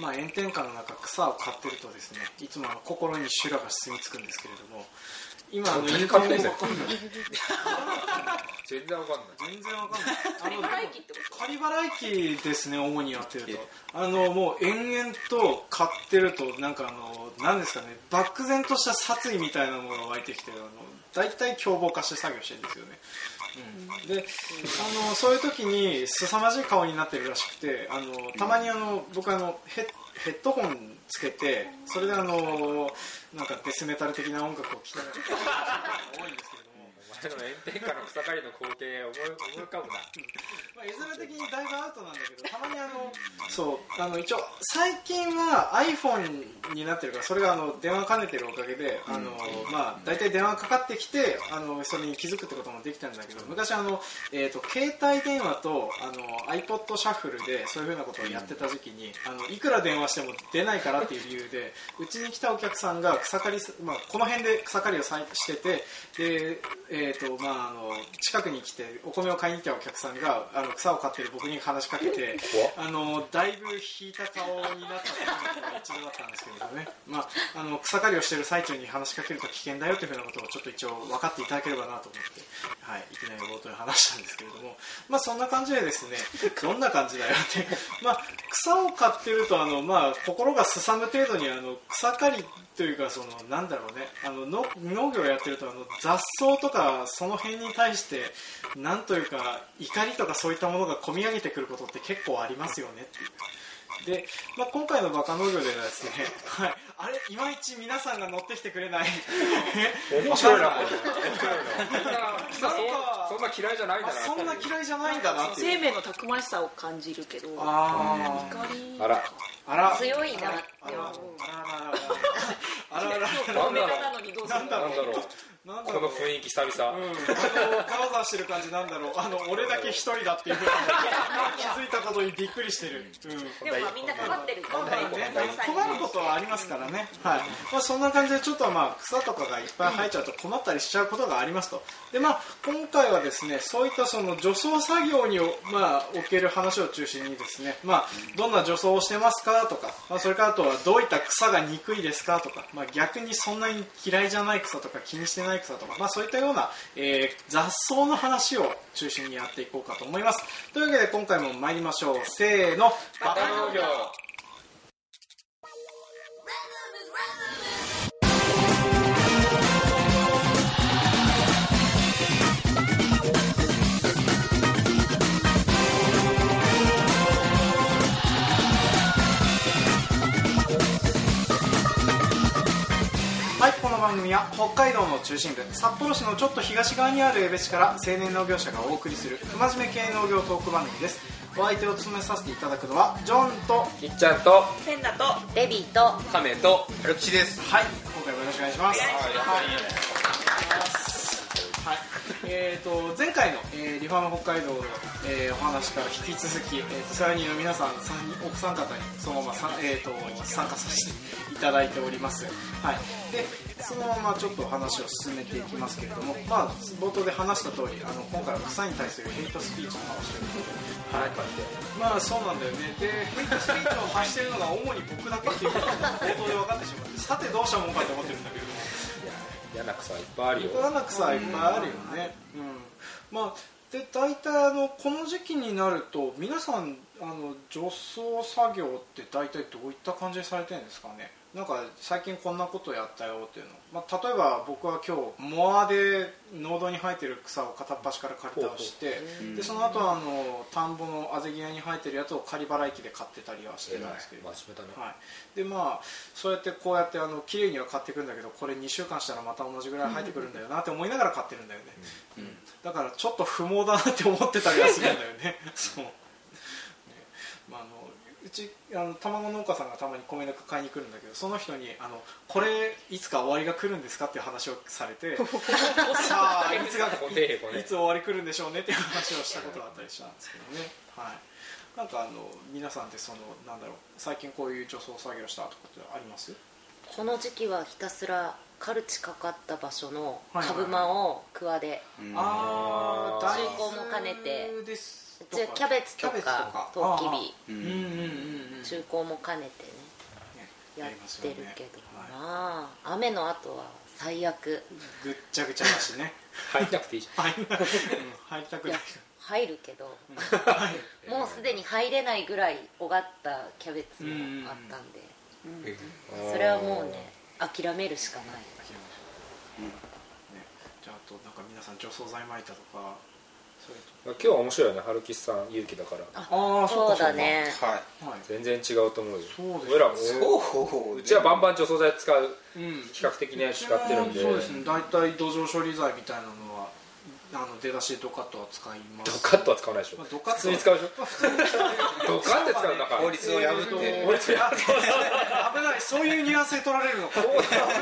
まあ、炎天下の中草を刈ってるとですねいつも心に修羅が住み着くんですけれども今あの全然変わかんない全然わかんない。全然わかんない。あの仮払い機ってこと仮払い機ですね主にやってると。あのもう延々と買ってるとなんかあの何ですかね漠然とした殺意みたいなものが湧いてきてあの大体凶暴化して作業してるんですよね、であのそういう時に凄まじい顔になってるらしくてあのたまにあの僕あのヘッヘッドホンつけてそれであのなんかデスメタル的な音楽を聴きながら。多いんですけど。の炎天下の草刈りの光景思い思い浮かぶな。まあ、絵面的にだいぶアウトなんだけどたまにあのそう。あの一応最近は iPhone になってるからそれがあの電話兼ねてるおかげであの、まあ、大体電話かかってきてあのそれに気づくってこともできたんだけど昔あの、えー、と携帯電話とあの iPod シャッフルでそういうふうなことをやってた時期にあのいくら電話しても出ないからっていう理由でうちに来たお客さんが草刈りす、まあ、この辺で草刈りをさしててで、えーとまあ、あの近くに来てお米を買いに来たお客さんがあの草を刈ってる僕に話しかけてあのだいぶ引いた顔になった時が一度だったんですけれどね、まあ、あの草刈りをしてる最中に話しかけると危険だよというふうなことをちょっと一応分かっていただければなと思って、はい、いきなり冒頭に話したんですけれども、まあ、そんな感じでですね どんな感じだよって、まあ、草を刈ってるとあの、まあ、心がすさむ程度にあの草刈りというかそのなんだろうね。あのの農業をやってるとあの雑草とかその辺に対してなんというか怒りとかそういったものが込み上げてくることって結構ありますよねっていう。で、まあ、今回のバカ農業ではですね、はい、あれいまいち皆さんが乗ってきてくれない。面白いな。そな。んな嫌いじゃないんだなあそんな嫌いじゃないんだな生命のたくましさを感じるけど。あー。怒りあらあら。強いなってあら思うあらあらあらあら。そうメタなのにどうするなんだろうなんだこの雰囲気久々、うん、あのざわざわしてる感じなんだろう。あの俺だけ一人だっていうふうに 気づいたことにびっくりしてる、うん。でもまあみんな困ってる。困ることはありますからね、はい。まあ、そんな感じでちょっとまあ草とかがいっぱい生えちゃうと困ったりしちゃうことがありますと。で、まあ、今回はですねそういったその除草作業に、まあ、おける話を中心にですね、まあ、どんな除草をしてますか？とか、まあ、それからあとはどういった草が憎いですか？とか、まあ、逆にそんなに嫌いじゃない草とか気にしてない草とか、まあ、そういったような、えー雑草の話を中心にやっていこうかと思います。というわけで今回も参りましょう。せーの。バカ農業。番組は北海道の中心部札幌市のちょっと東側にある江別市から青年農業者がお送りする不真面目系農業トーク番組です。お相手を務めさせていただくのはジョンときっちゃんとペンダとレビーとカメと春吉ですはい今回もよろしくお願いします。はい。はい、えー、と前回の、えーリファーム北海道の、えーお話から引き続き、えー、ツアーの皆さん三人奥三方にそのままさ、えー、と参加させていただいております、はい、でそのままちょっと話を進めていきますけれども、まあ、冒頭で話した通りあの今回は草に対するヘイトスピーチの話ということで、はい、まあそうなんだよね。でヘイトスピーチを発しているのが主に僕だけっていうことが冒頭で分かってしまってさてどうしたもんかと思ってるんだけど嫌な草いっぱいあるよ。嫌な草いっぱいあるよね、うん、まあで大体あのこの時期になると皆さんあの除草作業って大体どういった感じでされてるんですかね？なんか最近こんなことやったよっていうの、まあ、例えば僕は今日モアで農道に生えてる草を片っ端から刈り倒してでその後はあの田んぼのあぜ際に生えてるやつを刈り払い機で刈ってたりはしてるんですけど、はい、でまあそうやってこうやってあの綺麗には買っていくんだけどこれ2週間したらまた同じぐらい生えてくるんだよなって思いながら買ってるんだよね、うん。だからちょっと不毛だなって思ってたりはするんだよね。そう、ね。まあ、あのうちあの卵農家さんがたまに米ぬか買いに来るんだけどその人にあの「これいつか終わりが来るんですか?」っていう話をされて さあいつがこねえこね。えいつ終わり来るんでしょうねっていう話をしたことがあったりしたんですけどね。はい。なんかあの皆さんってそのなんだろう最近こういう除草作業したとかってあります？この時期はひたすらカルチかかった場所の株間を桑でうん。あーあー中古も兼ねて。ですうちはキャベツとかか。トウキビ。中古も兼ねてねやってるけどまあ雨の後は最悪。ぐっちゃぐちゃだしね。入んなくていいじゃん。入りたくない。入るけど。はいもうすでに入れないぐらい尖ったキャベツもあったんで。それはもうね諦めるしかない。ね。じゃああとなんか皆さん除草剤撒いたとか今日は面白いよね春吉さん勇気だから。ああそうだね。はい。はい。全然違うと思うよ。そうです。俺らもそううちはバンバン除草剤使ううん。比較的ね使ってるんで。そうですね。大体土壌処理剤みたいなのはあの出だしでドカッとは使います。ドカッとは使わないでしょ。まあドカッと普通に使うでしょ。まあドカッて使うだから法律を破って。法律を破危ないそういうニュアンスで取られるのか。危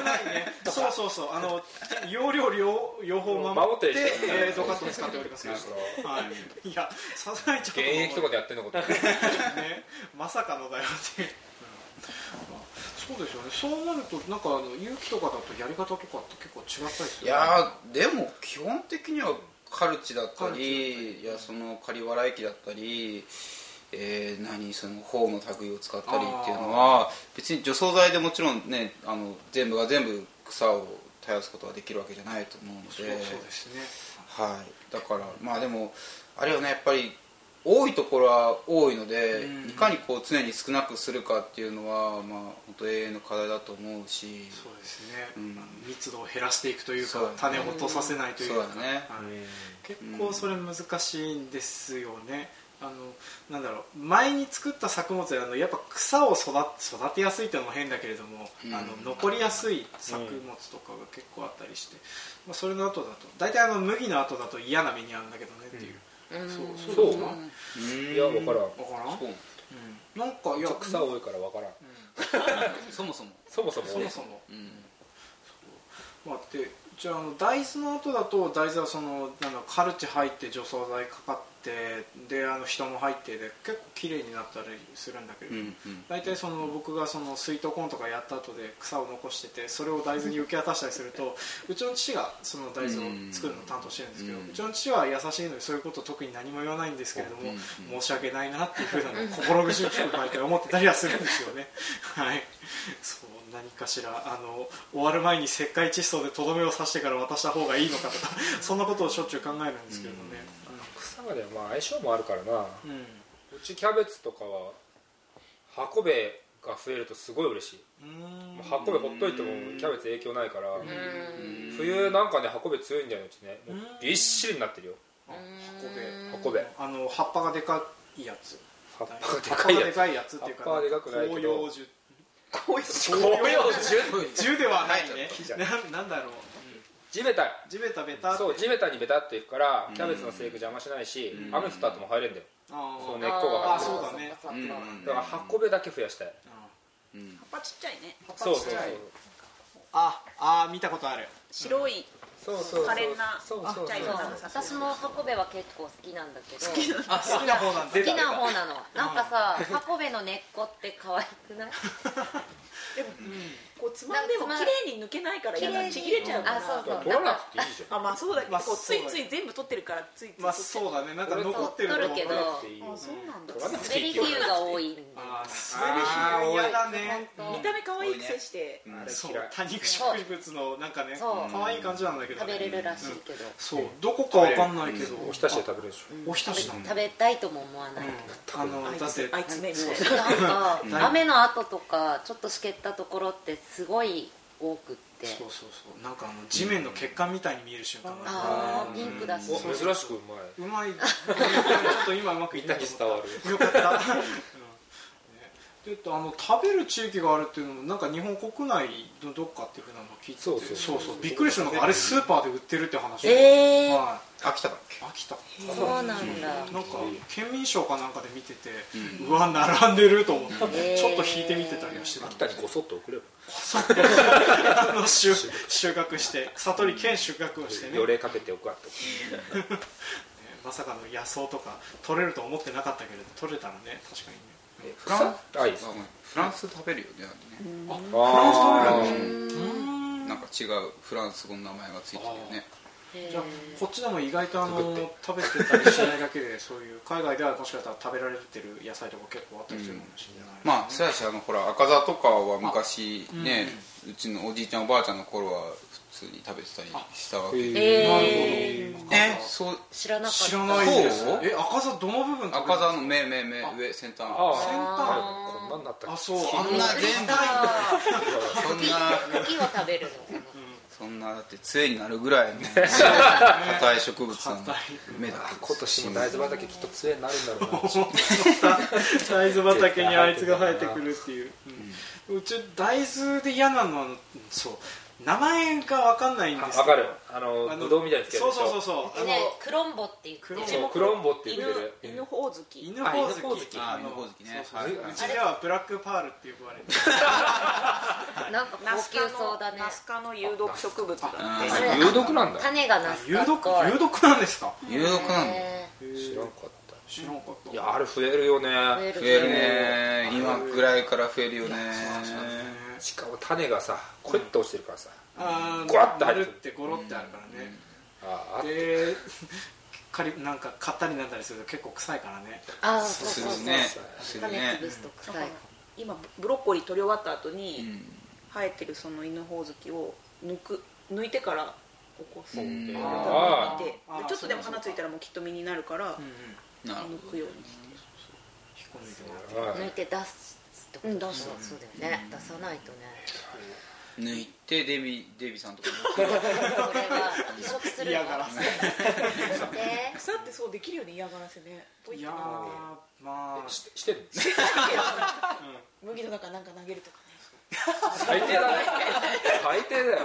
ないね。そうそうそう。あの容量両両方守守っっててるでしょえードカッと使っております。けど。はい。いやさすがにちょっと。現役とかでやってんのかと。ね。まさかのだよって、そうですよね。そうなるとなんかあの勇気とかだとやり方とかって結構違ったりする？いやーでも基本的にはカルチだったりいやその仮払い機だったりえー何その頬の類を使ったりっていうのは別に除草剤でもちろんねあの全部が全部草を絶やすことができるわけじゃないと思うので。そうそうですね。はい、だからまあでもあれよねやっぱり多いところは多いので、うん。いかにこう常に少なくするかっていうのはまあ本当永遠の課題だと思うしそうですね、うん。あの密度を減らしていくというかね種を落とさせないというか、ね。はい。結構それ難しいんですよね。あのなんだろう。前に作った作物であのやっぱ草を育育てやすいっていうのも変だけれども、うん。あの残りやすい作物とかが結構あったりして、まあ、それの後だと大体あの麦の後だと嫌な目に遭うんだけどねっていう、うんそうそうですか。うん。いや分からん。わからん、そう。うん、なんかいや草多いから分からん。そもそも。そもそも。そもそも。うん。まあ、でじゃああの大豆の後だと大豆はそのなんだカルチ入って除草剤かかってであの人も入ってで結構綺麗になったりするんだけれど、うんうん大体その僕がその水筒コンとかやった後で草を残しててそれを大豆に受け渡したりするとうちの父がその大豆を作るのを担当してるんですけど、ううんちの父は優しいのでそういうこと特に何も言わないんですけれども、うん申し訳ないなっていうふうなのを心苦しく毎回思ってたりはするんですよね。はい。そう何かしらあの終わる前に石灰窒素でとどめを刺してから渡した方がいいのかとかそんなことをしょっちゅう考えるんですけれどね、ではまあ相性もあるからな。うん。うちキャベツとかは箱べが増えるとすごい嬉しい。箱べほっといてもキャベツ影響ないから。うん。冬なんかね箱べ強いんだよねうちね。もううんびっしりになってるよ。あ箱べ箱べあの葉っぱがでかいやつ。葉っぱがでかいやつ。っていうか葉っぱはでかくないけど。紅葉樹。紅葉樹？樹？ではないね。なんだろう、地べた。地べたべたって。そう地べたにベタっていくからキャベツの生育邪魔しないしうん。雨降った後も入れんだよ。そう根っこがあーそうだね。そっか。そっかうんだから箱べだけ増やしたい。うん。葉っぱちっちゃいね。そうそうそう。ああー見たことある。白い可憐なちっちゃいそうの。私も箱べは結構好きなんだけどあ好きな方なんだ。好きな方なの。なんかさ箱べの根っこって可愛くない？でもこうつまんでも綺麗に抜けないから嫌だちぎれちゃうから。あそうそう。取らなくていいじゃん。あまあそうだけどまあこうついそうだつい全部取ってるからついついまあそうだね。なんか残ってると取るけど。取らなくていい。よあそうなんだ。滑り比喩が多いあー滑り比喩嫌だね見た目可愛いくせして。うん。あれそう。多肉植物のなんかねそう。可愛い感じなんだけど。ね食べれるらしいけど。そう。どこかわかんないけど。おひたしで食べれるでしょおひたしなんだ。食べたいとも思わない。あのあいだってつあいつね。みたいそう。ななん。か雨の後とかちょっとしけったところってすごい多くって。そうそうそう。なんかあの地面の血管みたいに見える瞬間がああピンクだし。お珍しくうまい。うまい。ちょっと今うまくいったと思っなに伝わる。たよかった、うん。ね。であの食べる地域があるっていうのもなんか日本国内のどっかっていうふうなのを聞いてて。そうそうそうそう。びっくりしたのがあれスーパーで売ってるって話。ええは秋田だっけ？い秋田。そうなんだ。なんか県民賞かなんかで見てて、ううわ並んでると思って、ちょっと引いてみてたりはしてた。秋田にごそっと送れば。あ の収収穫して草取り兼収穫をしてね。予令かけておくわとねまさかの野草とか取れると思ってなかったけれど取れたらね確かにねフランフランス食べるよねあフランス食べるなん。か違うフランス語の名前がついてるよねじゃあこっちでも意外とあの食べてたりしないだけで そういう海外ではもしかしたら食べられてる野菜とか結構あったりするかもしれない、まあそうやしあのほら赤座とかは昔ね、うちのおじいちゃんおばあちゃんの頃は普通に食べてたりしたわけで。えー、えそう知らなかった。知らないですえ赤座どの部分赤座の目目目上先端あ先端こんなんだったっけ？あそう。そんな全部そんな茎を食べるのそんなだって杖になるぐらいの 硬い植物なん目だけ今年も大豆畑きっと杖になるんだろうな。大豆畑にあいつが生えてくるっていう、うん。うち大豆で嫌なのはそう名前が分かんないんですわかる。あのあのぶどうみたいにつけるそうそうそうそう。あの、ねクロンボって言って。クロンボそうクロンボって言ってる。犬犬ほおずき。犬ほおずき。あ犬ほおずき。あ犬ほおずきね。そうちではブラックパールって呼ばれて なんか高級そうだね。ナス科の有毒植物だってああれ有毒なんだ。種がナス有毒有毒なんですか？有毒なんだ。へ知らんかった。知らなかった。いやあれ増えるよね。ー増えるね。今ぐらいから増えるよねしかも種がさこうやって落ちてるからさあーゴワッと入るってゴロってあるからね、ああでかりなんか買ったりなんだりすると結構臭いからねあーそうそうそうすね種潰すと臭い今ブロッコリー取り終わった後うに生えてるその犬ほおずきを抜く抜いてから起こすうんであであーちょっとでも花ついたらもうきっと実になるからうんうん抜くようにして引っこ抜いてもらってはい抜いて出すってことうん出すそうだよね。出さないとね。ど抜いてデビデビさんとか これは移植するの？嫌がらせ。で？草ってそうできるよね嫌がらせね。いやまあ。ししてる？麦の中なんか投げるとか。ね最低だね最低だよ。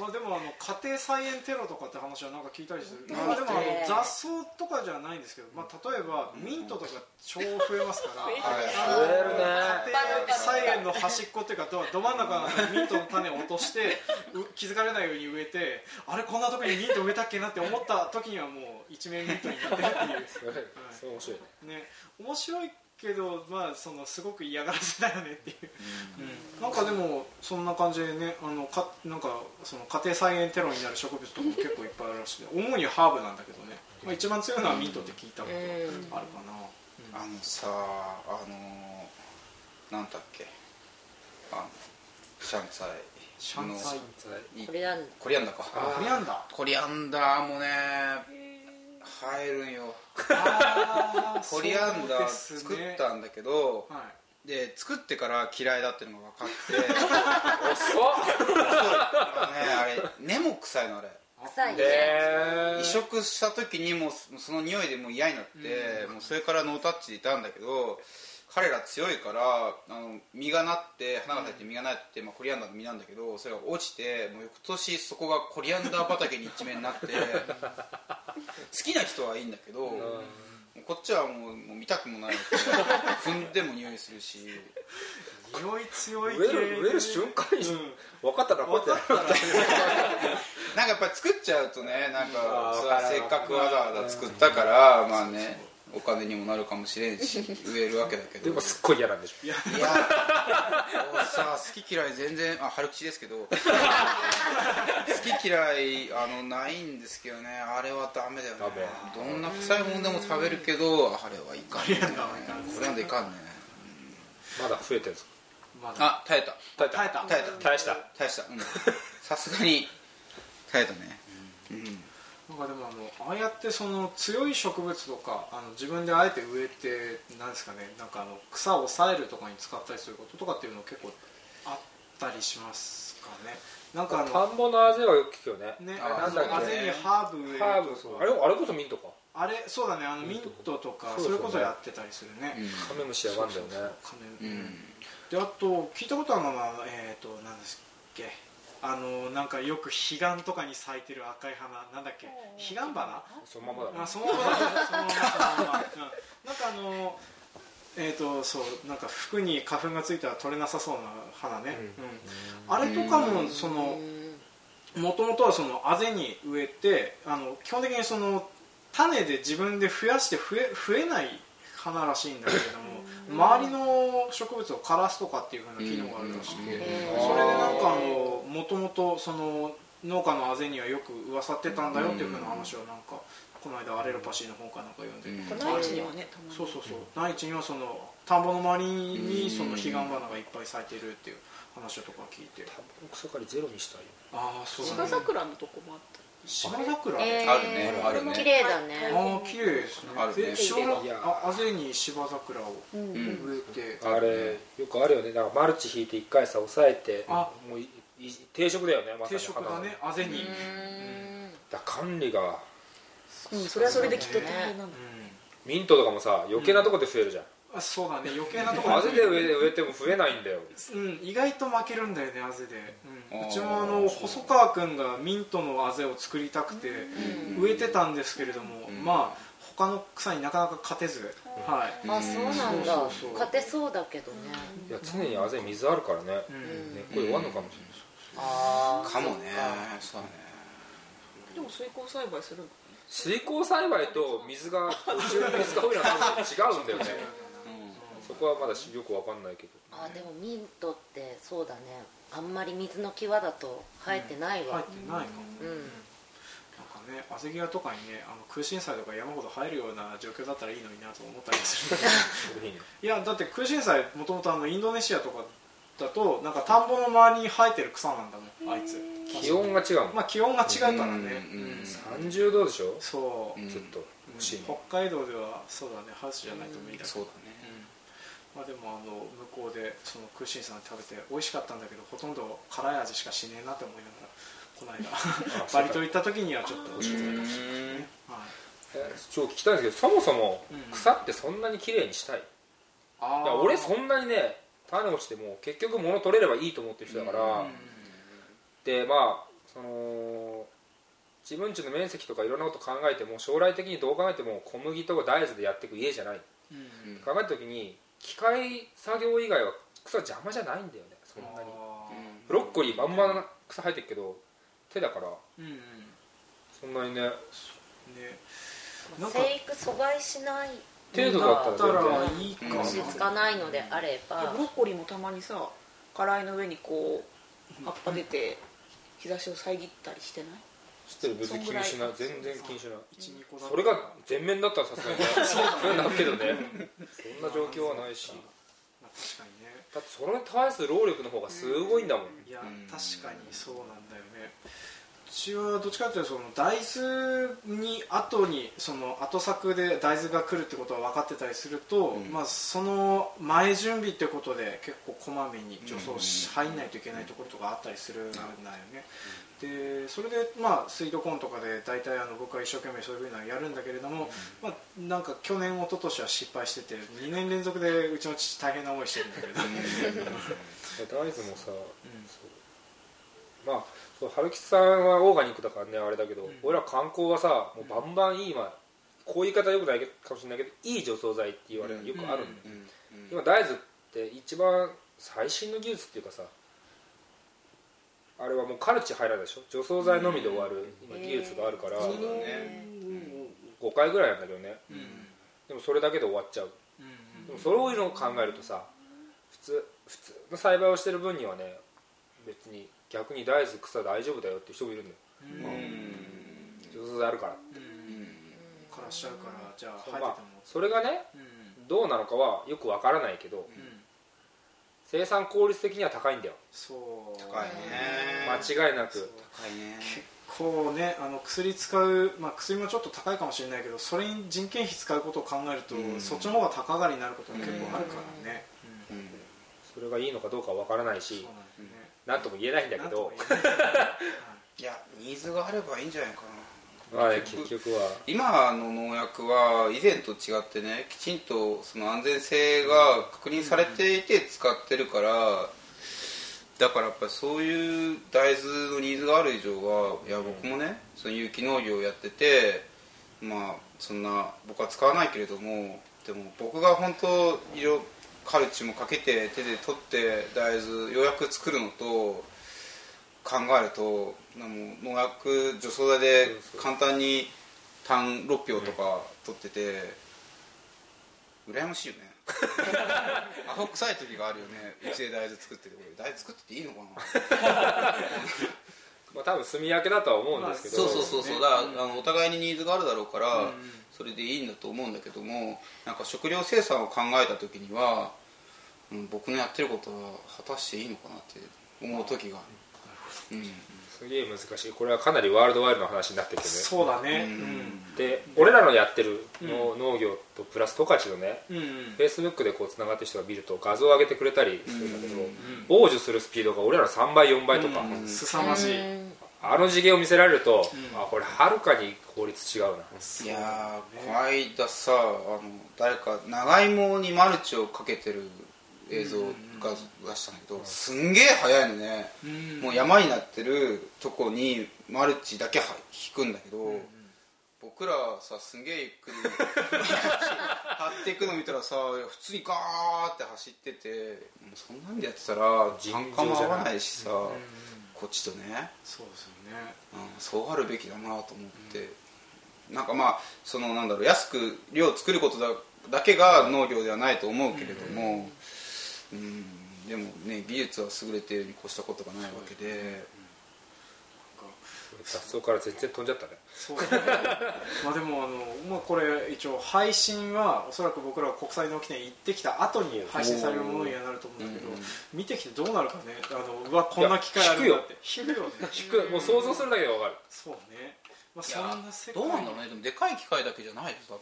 まあでもあの家庭菜園テロとかって話はなんか聞いたりする、うんまあ、でもあのね雑草とかじゃないんですけど、まあ、例えばミントとか超増えますから、増えるあの増えるね。家庭菜園の端っこっていうかどど真ん中のミントの種を落としてう気づかれないように植えてあれこんなとこにミント植えたっけなって思った時にはもう一面ミントになってるっていう。そ れそれ面白い。ね。ね面白いけどまあそのすごく嫌がらせだよねっていう、うん。なんかでもそんな感じでねあのかなんかその家庭菜園テロになる植物とかも結構いっぱいあるらしい主にハーブなんだけどね、まあ、一番強いのはミントって聞いたことあるかな、あのさあのなんだっけ。あのシャンツァイシャンツァイ。コリアンダー。かあコリアンダコリアンダーもね生えるんよ。ーコリアンダー作っねたんだけどはい。で作ってから嫌いだっていうのが分かって。遅っ。あのねあれ根も臭いのあれ。臭いね。へ移植した時にもうその匂いでもう嫌になって、もうそれからノータッチでいたんだけど彼ら強いからあの実がなって花が咲いて実がなって、まあ、コリアンダーの実なんだけどそれが落ちてもう翌年そこがコリアンダー畑に一面になって 好きな人はいいんだけど、こっちはもうもう見たくもない 踏んでも匂いするし。匂い強い植える植える瞬間に分かったらこうやって。やる分かったら。なんかやっぱり作っちゃうとねなんかせっかくわざわざ作ったからまあねお金にもなるかもしれんし 植えるわけだけど。でもすっごい嫌なんでしょ。いやいやもうさ好き嫌い全然あ春吉ですけど。好き嫌いあのないんですけどね。あれはダメだよね。ダどんな臭いもんでも食べるけどあれはいかんね。コリアンダーはいかんコリアンダーいかんねまだ増えてるんですか？まだ。あ耐えた。耐えた。耐えた。耐えた。耐えした。さすがに耐えたね。うんなんかでもあのああやってその強い植物とかあの自分であえて植えてなんですかねなんかあの草を抑えるとかに使ったりすることとかっていうの結構あったりしますかね。なんかあの田んぼのあぜはよく聞くよね。ねあなんだっけ？あぜにハーブ植えるとか。ハーブそう。あれあれこそミントか。あれそうだねあのミントとかそれこそやってたりするね。カメムシやがんだよね。カメうん、うんであと聞いたことあるのはえっ、と何ですっけ？あのなんかよく彼岸とかに咲いてる赤い花なんだっけ？彼岸花？そのままだ。ねあそのままだ。そのままそのまま、うん、なんかあのえっ、とそうなんか服に花粉がついたら取れなさそうな花ね、うん。あれとかもそのもともとはそのあぜに植えてあの基本的にその種で自分で増やして増え増えない花らしいんだけれども周りの植物を枯らすとかっていうふうな機能があるらしくて、それでなんかあのもともとその農家のあぜにはよく噂ってたんだよっていうふうな話をなんかこの間アレロパシーの本かなんか読んで、内地にはねたまに。そうそうそう。内地にはその田んぼの周りにその彼岸花がいっぱい咲いてるっていう話とか聞いて。タバコ草刈りゼロにしたいよああそうだ芝ね桜のとこもあった芝桜、えあるねあるね。綺麗だね。ああ綺麗ですね。あるね。ああぜに芝桜をうん。植えて、あれよくあるよね。だからマルチ引いて一回さ押さえてあ。もういい定食だよねまさに。定食だね。あぜに、うーん。だ管理が。うんそれはそれできっと大変なんだ。ミントとかもさ余計なとこで増えるじゃん、あそうだね。余計なところあぜで植え植えても増えないんだよ。うん、意外と負けるんだよねあぜで、うん、うちもあの細川君がミントのあぜを作りたくて植えてたんですけれども、うん。まあ他の草になかなか勝てず、はい。あそうなんだ。勝てそうだけどね。いや常にあぜ水あるからね、うん。根っこ弱るのかもしれない、あかもね。そうだねでも水耕栽培するの水耕栽培と水が水が多いのは違うんだよねそこはまだしよくわかんないけど。あでもミントってそうだね。あんまり水の際だと生えてないわ。入ってないかも、うん。なんかねあぜ際とかにねあの空心菜とか山ほど生えるような状況だったらいいのになと思ったりする。いいね。いやだって空心菜もともとあのインドネシアとかだとなんか田んぼの周りに生えてる草なんだもんあいつ。気温が違うもん、まあ気温が違うからね、うん。うん。30度でしょ？そう、うんずっと欲しい北の海道ではそうだねハウスじゃないと無理だけど、そうだね。うんまあ、でもあの向こうでその空心菜食べて美味しかったんだけどほとんど辛い味しかしねえなって思いながらこの間。バリ島行った時にはちょっと教えてましたね、はい、えちょっと聞きたいんですけどそもそもうん。草ってそんなに綺麗にしたい、いあや俺そんなにね種落ちても結局物取れればいいと思ってる人だから、でまあその自分家の面積とかいろんなこと考えても将来的にどう考えても小麦と大豆でやっていく家じゃない。うん。考えた時に機械作業以外は草邪魔じゃないんだよねそんなに。あブロッコリーバンバン草生えてるけど手だから。ーうんうん。そんなにね。ね。生育阻害しない。程度だったら全然だったらいいかな、うん。虫つかないのであれば。ブロッコリーもたまにさ辛いの上にこう葉っぱ出て日差しを遮ったりしてない？知ってる？別に気にしな全然気にしない。12個だそれが全面だったらさすがにね。それはなるけどね。そんな状況はないし。まあ確かにね。だってそれに対する労力の方がすごいんだもん。いやうん確かにそうなんだよね。うちはどっちかというとその大豆に後にその後作で大豆が来るってことは分かってたりすると、うん。まあ、その前準備ってことで結構こまめに除草し、うん。入んないといけないところとかあったりするんだよね、でそれでまあスイートコーンとかで大体あの僕は一生懸命そういうふうなのやるんだけれども、まあ、なんか去年一昨年は失敗してて2年連続でうちの父大変な思いしてるんだけれど 大豆もさ、そう。まあそう春吉さんはオーガニックだからねあれだけど、俺ら観光はさもうバンバンいい、まあ、こういう言い方よくないかもしれないけどいい除草剤って言われるのよくあるん。だよ、うん。今大豆って一番最新の技術っていうかさあれはもうカルチ入らないでしょ？除草剤のみで終わる今技術があるから、そうだね。5回ぐらいなんだけどね。うん。でもそれだけで終わっちゃう。うん。でもそういうのを考えるとさ普通普通の栽培をしてる分にはね別に逆に大豆草大丈夫だよっていう人もいるんだよ。うん。除草剤あるから。からしちゃうからじゃあそう入ってても。まあ、それがねうん。どうなのかはよくわからないけどうん生産効率的には高いんだよ。そう。高いね。間違いなく。高いね。結構ねあの薬使う、まあ、薬もちょっと高いかもしれないけどそれに人件費使うことを考えると、うん。そっちの方が高上がりになることも結構あるからね、うん。うん。それがいいのかどうかはわからないしなんだよね。何とも言えないんだけど。いやニーズがあればいいんじゃないかなまあね結局は。今の農薬は以前と違ってねきちんとその安全性が確認されていて使ってるからだからやっぱりそういう大豆のニーズがある以上はいや僕もねその有機農業をやっててまあそんな僕は使わないけれどもでも僕が本当色カルチもかけて手で取って大豆ようやく作るのと考えるとなもう農薬除草剤で簡単に単6票とか取ってて、羨ましいよね。アホ臭い時があるよね。うちで大豆作ってて。俺大豆作ってていいのかな？まあ多分炭焼けだとは思うんですけど、そうそうそうそう。だから、あのお互いにニーズがあるだろうから、うん。それでいいんだと思うんだけどもなんか食料生産を考えた時には、うん、僕のやってることは果たしていいのかなって思う時がある、うんすげえ難しい。これはかなりワールドワイドの話になってきてね。そうだね。うん。で俺らのやってるの、農業とプラス十勝のね。フェイスブックでこうつながってる人が見ると画像を上げてくれたりするんだけど、うん傍受するスピードが俺らの3倍4倍とか、うん凄まじい。あの次元を見せられると、ん。あこれはるかに効率違うな、いやーこの間さあの誰か長芋にマルチをかけてる映像が出したんだけどすんげえ早いのね、うん。もう山になってるとこにマルチだけは引くんだけど、僕らさすんげえゆっくり 張っていくの見たらさ普通にガーって走っててそんなんでやってたら単価も合わないしさ、こっちとね、そうですよね。うん、そうあるべきだなと思って、なんかまあそのなんだろう安く量を作ることだだけが農業ではないと思うけれども、うん。でもね技術は優れているに越したことがないわけで、雑草から全然飛んじゃったね。そう。ですねまあでもあの、まあ、これ一応配信はおそらく僕らが国際農機店行ってきた後に配信されるものにはなると思うんだけど、うん。うん見てきてどうなるかね。あのうわこんな機会あるんだって。引くよね。引く。もう想像するだけで分かる。そうね、まあ、そいやんな世界。どうなんだろうね。でもでかい機械だけじゃないよ多分。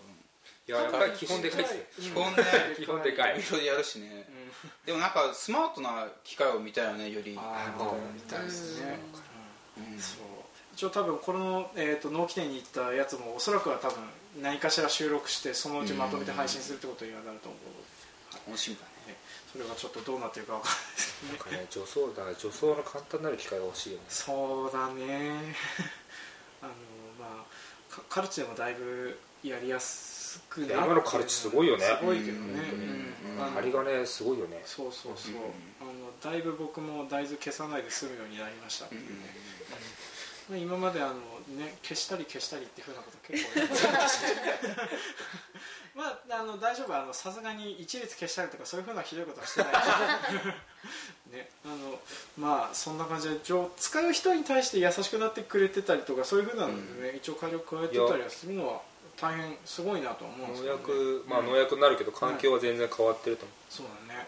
いややっぱり基本でかいっすねうん。基本ね 基本でかい。いろいろやるしね、でもなんかスマートな機械を見たいよねより。ああみたいですね、うん。そう。一応多分この、えー、と納期店に行ったやつもおそらくは多分何かしら収録してそのうちまとめて配信するってことにはなると思う。楽しみだね。のでそれがちょっとどうなってるかわからない。ですねなんかね除草だから除草の簡単なる機械が欲しいよね。そうだね。あのまあかカルチでもだいぶやりやすくな今のカルチすごいよね。すごいけどね、針金すごいよね。そうそうそう、うん。あのだいぶ僕も大豆消さないで済むようになりましたっていうね、まあ今まであの、ね、消したり消したりっていうふうなこと結構やってましたまああの大丈夫。あのさすがに一律消したりとかそういうふうなひどいことはしてない。ね。あのまあそんな感じで一応使う人に対して優しくなってくれてたりとかそういうふうなのでね、一応改良加えてたりはするのは大変すごいなとは思うんです農けど、ね、薬まあ農薬になるけど環境は全然変わってると思う。そうだね。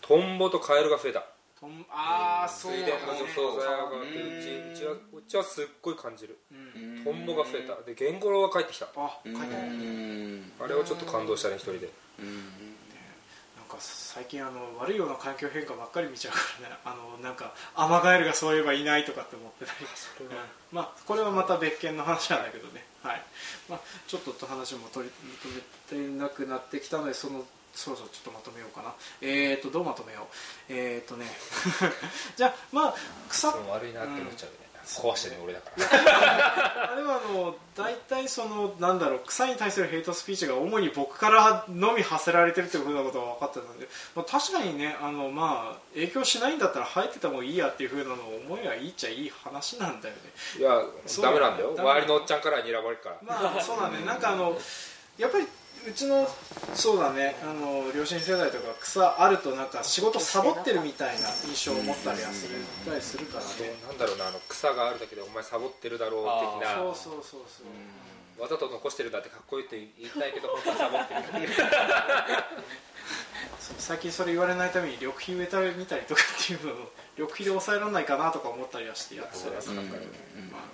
トンボとカエルが増えた。とんああそうだね。水田の除草剤がってうんるうちうちはうちはすっごい感じる。うん。トンボが増えた。でゲンゴロウが帰ってきた。あ書いてあるうん。あれはちょっと感動したね一人で。うん。なんか最近あの悪いような環境変化ばっかり見ちゃうからね。あのなんかアマガエルがそういえばいないとかって思ってたり。うん。まあこれはまた別件の話なんだけどねはい。まあちょっとと話も取り留めてなくなってきたのでそのそろそろちょっとまとめようかな。えーとどうまとめよう？えーとね。じゃあまあ草悪いなって思っちゃううん壊してね俺だから。あれはあの大体そのなんだろう草に対するヘイトスピーチが主に僕からのみ発せられてるっていうふうなことは分かってたんで、まあ、確かにねあの、まあ、影響しないんだったら生えててもいいやっていうふうなのを思いはいいっちゃいい話なんだよね。いやダメなんだよ。周りのおっちゃんから睨まれるから。まあそうだね。なんかあのやっぱりうちのそうだね。あの両親世代とか草あるとなんか仕事サボってるみたいな印象を持ったりはする。たりするからねなんだろうなあの草があるだけでお前サボってるだろう的な。そうそうそうそう。わざと残してるんだってかっこいいって言いたいけど本当にサボってる。最近それ言われないために緑肥植えたり見たりとかっていうのを緑肥で抑えられないかなとか思ったりはしてやってたりするんだけど、まあね、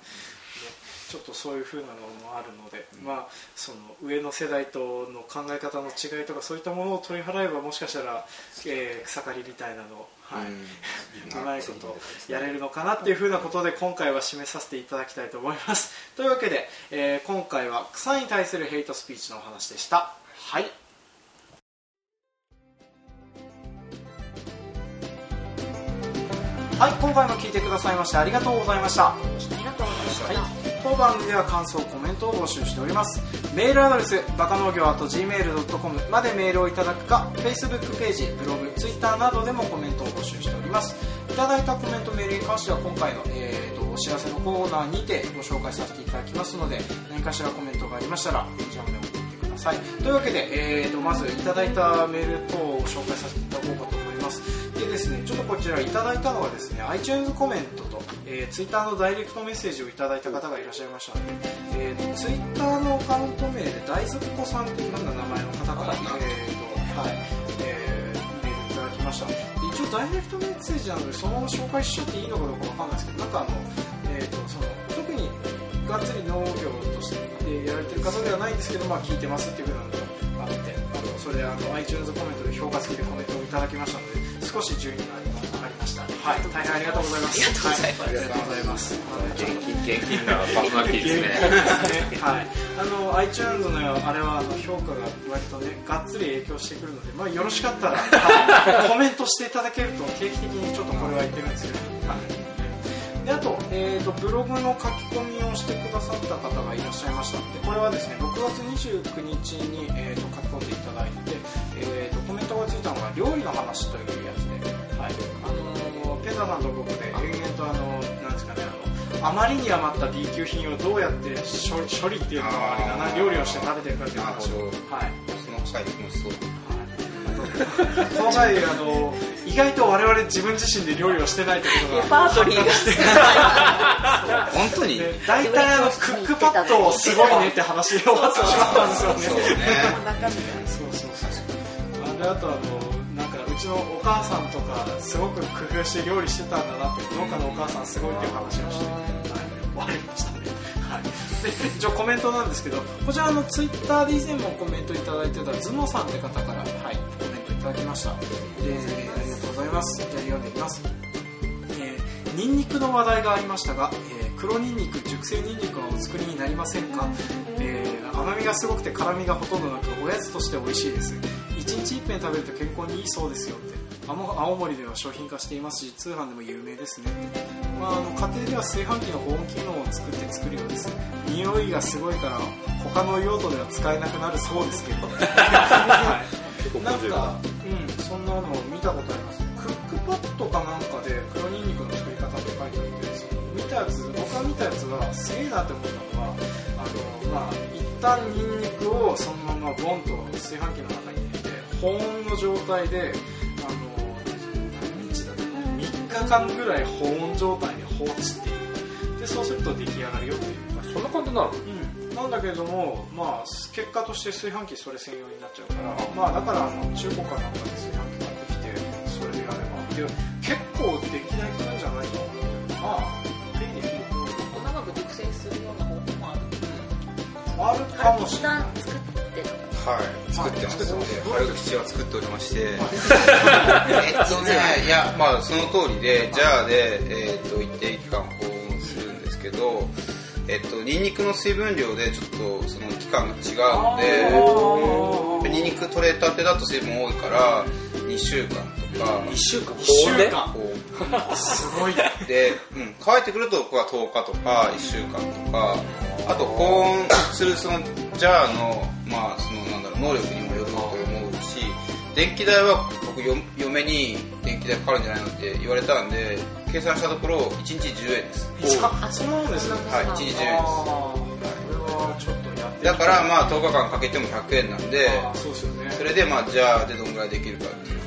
ちょっとそういうふうなのもあるので、まあ、その上の世代との考え方の違いとかそういったものを取り払えばもしかしたら、えー草刈りみたいなのを、はいうん。うまいことやれるのかなっていうふうなことで今回は締めさせていただきたいと思います。というわけで、えー今回は草に対するヘイトスピーチのお話でした。はい。はい今回も聞いてくださいましてありがとうございました。ありがとうございました、はい、当番組では感想コメントを募集しております。メールアドレスバカ農業 .gmail.com までメールをいただくか Facebook ページブログ Twitter などでもコメントを募集しております。いただいたコメントメールに関しては今回の、えー、とお知らせのコーナーにてご紹介させていただきますので何かしらコメントがありましたらこちらまで送ってくだます、はい、というわけで、えー、とまずいただいたメール等を紹介させていただこうかと思いますでですねちょっとこちらいただいたのはですね iTunes コメントと、えー、Twitter のダイレクトメッセージをいただいた方がいらっしゃいましたので、えー、と Twitter のアカウント名で大ずっこさんっていうような名前の方から、えーとはいえー、メールいただきました。一応ダイレクトメッセージなのでそのまま紹介しちゃっていいのかどうかわかんないですけどなんかあの、えー、とその特にがっつり農業としてやられてる方ではないんですけど、まあ、聞いてますっていうふうなのがあってそれであの iTunes コメントで評価付きでコメントをいただきましたので少し順位が上がりました。はい。大変ありがとうございます。ありがとうござい。ます元気元気なパーソナリティですねねはい、あの iTunes のあれはあの評価が割とねがっつり影響してくるので、まあ、よろしかったら、はい。コメントしてい。ただけると定期的にちょっとこれは言ってるんですけど、はい、であと,、えー、とブログの書き込みをしてくださった方がい。らっしゃい。ましたでこれはですね6月29日に、えー、ただいて、えー、とコメントがついたのが料理の話というやつで、はい。あのーペタさんと僕で延々とあのなんですかねあのあまりに余った B 級品をどうやって処理処理っていうのがあれだな料理をして食べてるかっていう話をはい。その回楽しそう。その際あの意外と我々自分自身で料理をしてないってことがレパートリーが。して。本当に？で大体あのクックパッドすごいねって話で終わってしまったんですよね であとあのなんかうちのお母さんとかすごく工夫して料理してたんだなって農家のお母さんすごいっていう話をして、はい、終わりましたね。はい、で一応コメントなんですけどこちらのツイッターで以前もコメントいただいてた頭脳さんって方から、はい、コメントいただきました。で、ありがとうございます。じゃあ読んでいきます。ニンニクの話題がありましたが、えー黒ニンニク熟成ニンニクはお作りになりませんか、えー甘みがすごくて辛みがほとんどなくおやつとして美味しいです。1日1遍食べると健康にいいそうですよって。あの青森では商品化していますし通販でも有名ですねって、まあ、あの家庭では炊飯器の保温機能を作って作るようです。匂いがすごいから他の用途では使えなくなるそうですけど、はい、なん50がか、うん、そんなの見たことあります。クックパッドかなんかで黒ニンニクの作り方って書いてあってその見たやつ僕が見たやつはすげえなって思ったのはあのまあ一旦ニンニクをそのままボンと炊飯器の中に入れて保温の状態であの何日だったかな3日間ぐらい保温状態に放置っていう。でそうすると出来上がるよっていう。そんな感じなの？うん、なんだけれども、まあ、結果として炊飯器それ専用になっちゃうから、まあ、だからあの中古かなんかで炊飯器買ってきてそれでやればで結構出来ないくるんじゃないと思うけどまあ手に。できる長く熟成するような方法もある。あるかもしれないはい。作ってますはい。で春吉は作っておりまして。えっとねい。やまあその通りでジャーで、えっと一定期間保温するんですけどえっとニンニクの水分量でちょっとその期間が違うのでうんニンニク取れたてだと水分多いから2週間とか。1週間1週間こうすごい。で、うん、乾いてくるとここは10日とか1週間とかあと保温するそのジャーのまあその能力にもよると思うし電気代は僕よ嫁に電気代かかるんじゃないのって言われたんで計算したところ1日10円です。あそうなんですね。はい1日10円です。はちょっとやってだからまあ10日間かけても100円なんであそうですよね。それでまあジャーでどんぐらいできるかっていう。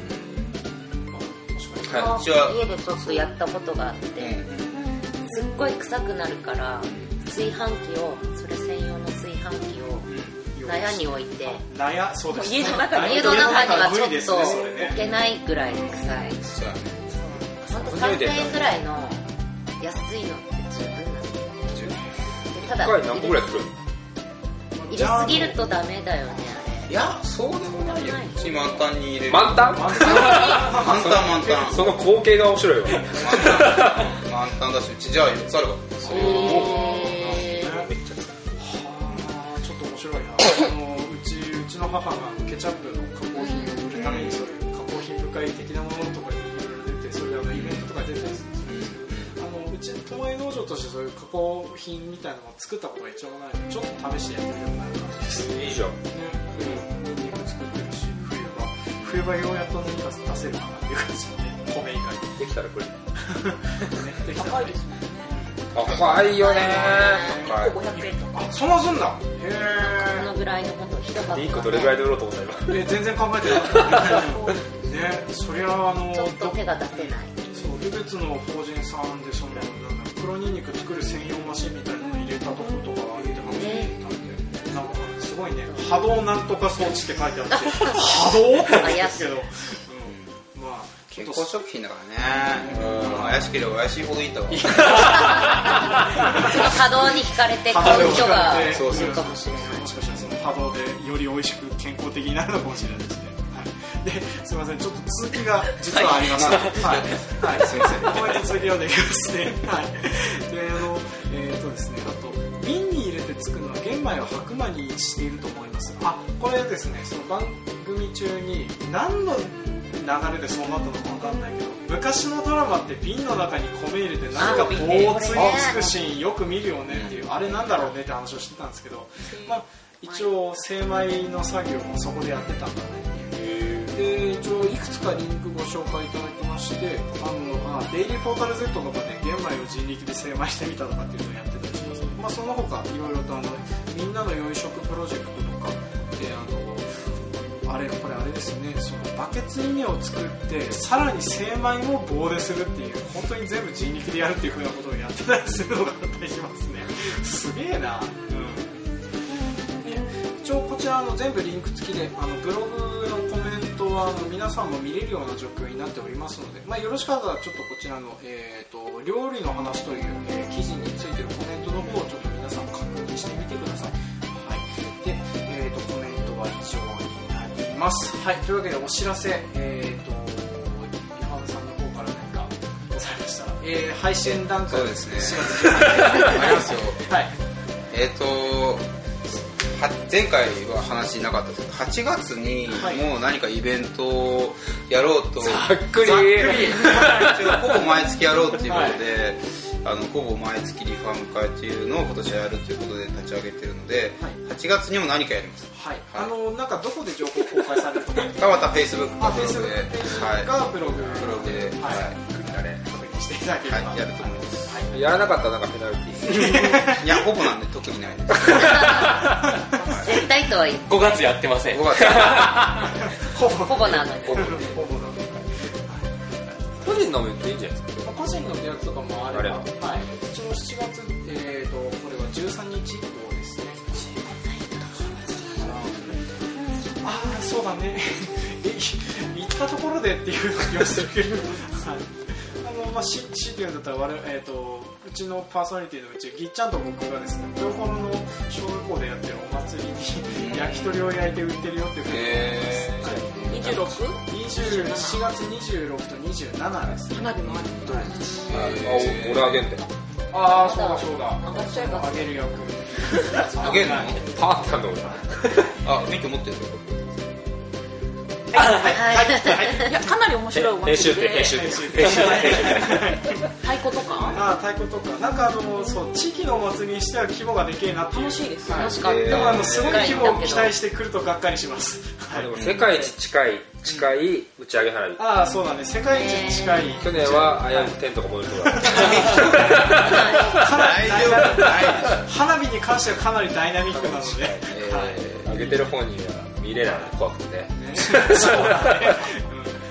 確かに。はい、家でちょっとやったことがあって、うん。すっごい臭くなるから炊飯器をそれ専用の炊飯器を納屋に置いて。納屋そうです家の中に家の中にはちょっと置けないぐらい臭い。そうやね本当3000円ぐらいの安いのって十分なんでただ1回何個ぐらい作る入れすぎるとダメだよねいやそうでもないよ。うち満タンに入れる。満タン？満タン。満タンその光景が面白いよ満タン。だしうちじゃあ4つあるからあ母がケチャップの加工品を売るためにそういう加工品深い的なものとかにいろいろ出てそれであのイベントとか出てたりするんですけどあのうち友江農場としてそういう加工品みたいなのを作ったことが一応もないのでちょっと試してやってみたくなる感じですねいいじゃん冬ニンニク作ってるし冬場冬場ようやっと何か出せるかなっていう感じで米以外にできたらこれ。ね できたら。ね高いですねあ怖いよね。1個500円とかあそんなすんだ。へこえ。のぐらいのことひどかったリンクどれぐらいで売ろうと思った今？え全然考えてなかったねそりゃあのちょっと手が出せない。そうルベツの法人さんでその黒ニンニク作る専用マシンみたいなの入れたとことか上げてますね。なんかすごいね波動なんとか装置って書いてあって。波動？って思ったんですけど、健康食品だからね、うん、怪しければ怪しいほどいいと思う。波動に惹かれて買う人がいそうそうるかもしれない。もしかしたらその波動でより美味しく健康的になるのかもしれないですね。はい。ですみません。ちょっと続きが実はありましたはい、はい、すみません。もう一度続き読んでいきますね。はい。であのえっ、とですねあと瓶に入れて作るのは玄米を白米にしていると思います。あこれですね。その番組中に何の流れでそうなったのか分かんないけど昔のドラマって瓶の中に米入れて何か棒をついつくシーンよく見るよねっていうあれなんだろうねって話をしてたんですけど、まあ、一応精米の作業もそこでやってたんだねで一応いくつかリンクご紹介いただきましてあのあデイリーポータル Z とかで玄米を人力で精米してみたとかっていうのをやってたりします。まあ、その他いろいろとあのみんなの養殖プロジェクトとかであのあれこれあれですねそのバケツ稲を作ってさらに精米も棒でするっていう本当に全部人力でやるっていうふうなことをやってたりするのがあったりしますね。すげえな。うん。一応こちらの全部リンク付きであのブログのコメントはあの皆さんも見れるような状況になっておりますので、まあ、よろしかったらちょっとこちらの、えー、と料理の話という、えー記事についてるコメントの方をちょっとます。はいというわけでお知らせえっ、とリハブさんの方から何かございましたら、えー配信段階そうですね。4月13ありますよ。日はい。えっ、とは前回は話なかったですけど8月にはい。もう何かイベントをやろうと、ざっくり。ざっくり。ほぼ毎月やろうっていうことで、あのほぼ毎月リファーム会っていうのを今年はやるということで立ち上げてるので、はい。8月にも何かやります。はい、あのなんかどこで情報公開されるとか。かまた Facebook あ、かブログ Facebook でページはい。がブログ、ブログではい、は確認してい。ただければ、はい。やると思いますはい。やらなかったらなんかペナルティ いやほぼなんで特にないです。絶対とは言5月やってません。5月ほぼ ほぼなのにほぼ。ほぼなの個人のも言っていいんじゃないですか？まあ個人の予約とかもあれば、はい、一応7月、えー、とこれは13日以降ですね。ああ、そうだね。え行ったところでっていう気がするけど、はい。あのまあ、し強いて言うんだったら我々、えー、とうちのパーソナリティのうちぎっちゃんと僕がですね東北の小学校でやってるお祭りに焼き鳥を焼いて売ってるよっていうふうにへはい 26? 20 7月26と27です花火もあるあお俺あげんて。ああそうだそうだ。上がっちゃえば。あげる役あげるの？パーさんの俺。あ免許持ってるはい。いやかなり面白いお編集祭りで。編集で。編集編集で。太鼓とかああ太鼓とかなんかあのそう地域のお祭りにしては規模がで。けえなって楽しいで。すは楽しかったで。もあのすごい規模を期待してくるとがっかりしますはい世界一近い近い打ち上げ花火ああそうだね世界一近い去年は危うくテントが燃えるとか花火に関してはかなりダイナミックなので、えはい上げてる本人は見れない怖くて。ね。そうだね、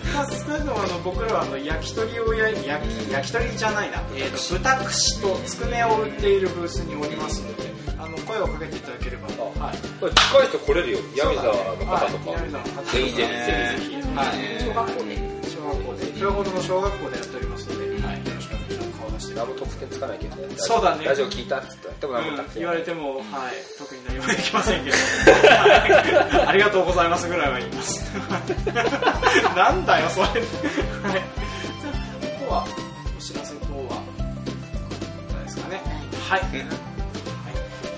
うん。まあ、少なくともあの僕らはあの焼き鳥を焼い焼き焼き鳥じゃないな、えー、と豚串とつくねを売っているブースにおりますのであの声をかけていただければ。はい。これ近い人来れるよ闇沢の方とかはい南沢。の方とかぜひぜひぜひ。ぜひはい。小学校で。小学校で。の小学校でやってお何も特典つかないけどねそうだねラジオ聞いたっつってでも何もうん特典言われても、はい、特に何もできませんけど、はいありがとうございますぐらいは言います。なんだよ、それ。はい。じゃあ、ここは、お知らせ等は、ないですかね。はい。はい、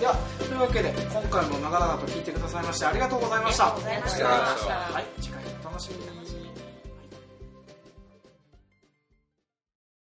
では、というわけで、今回も長々と聞いてくださいまして、ありがとうございました。ありがとうございましたはい、次回お楽しみに。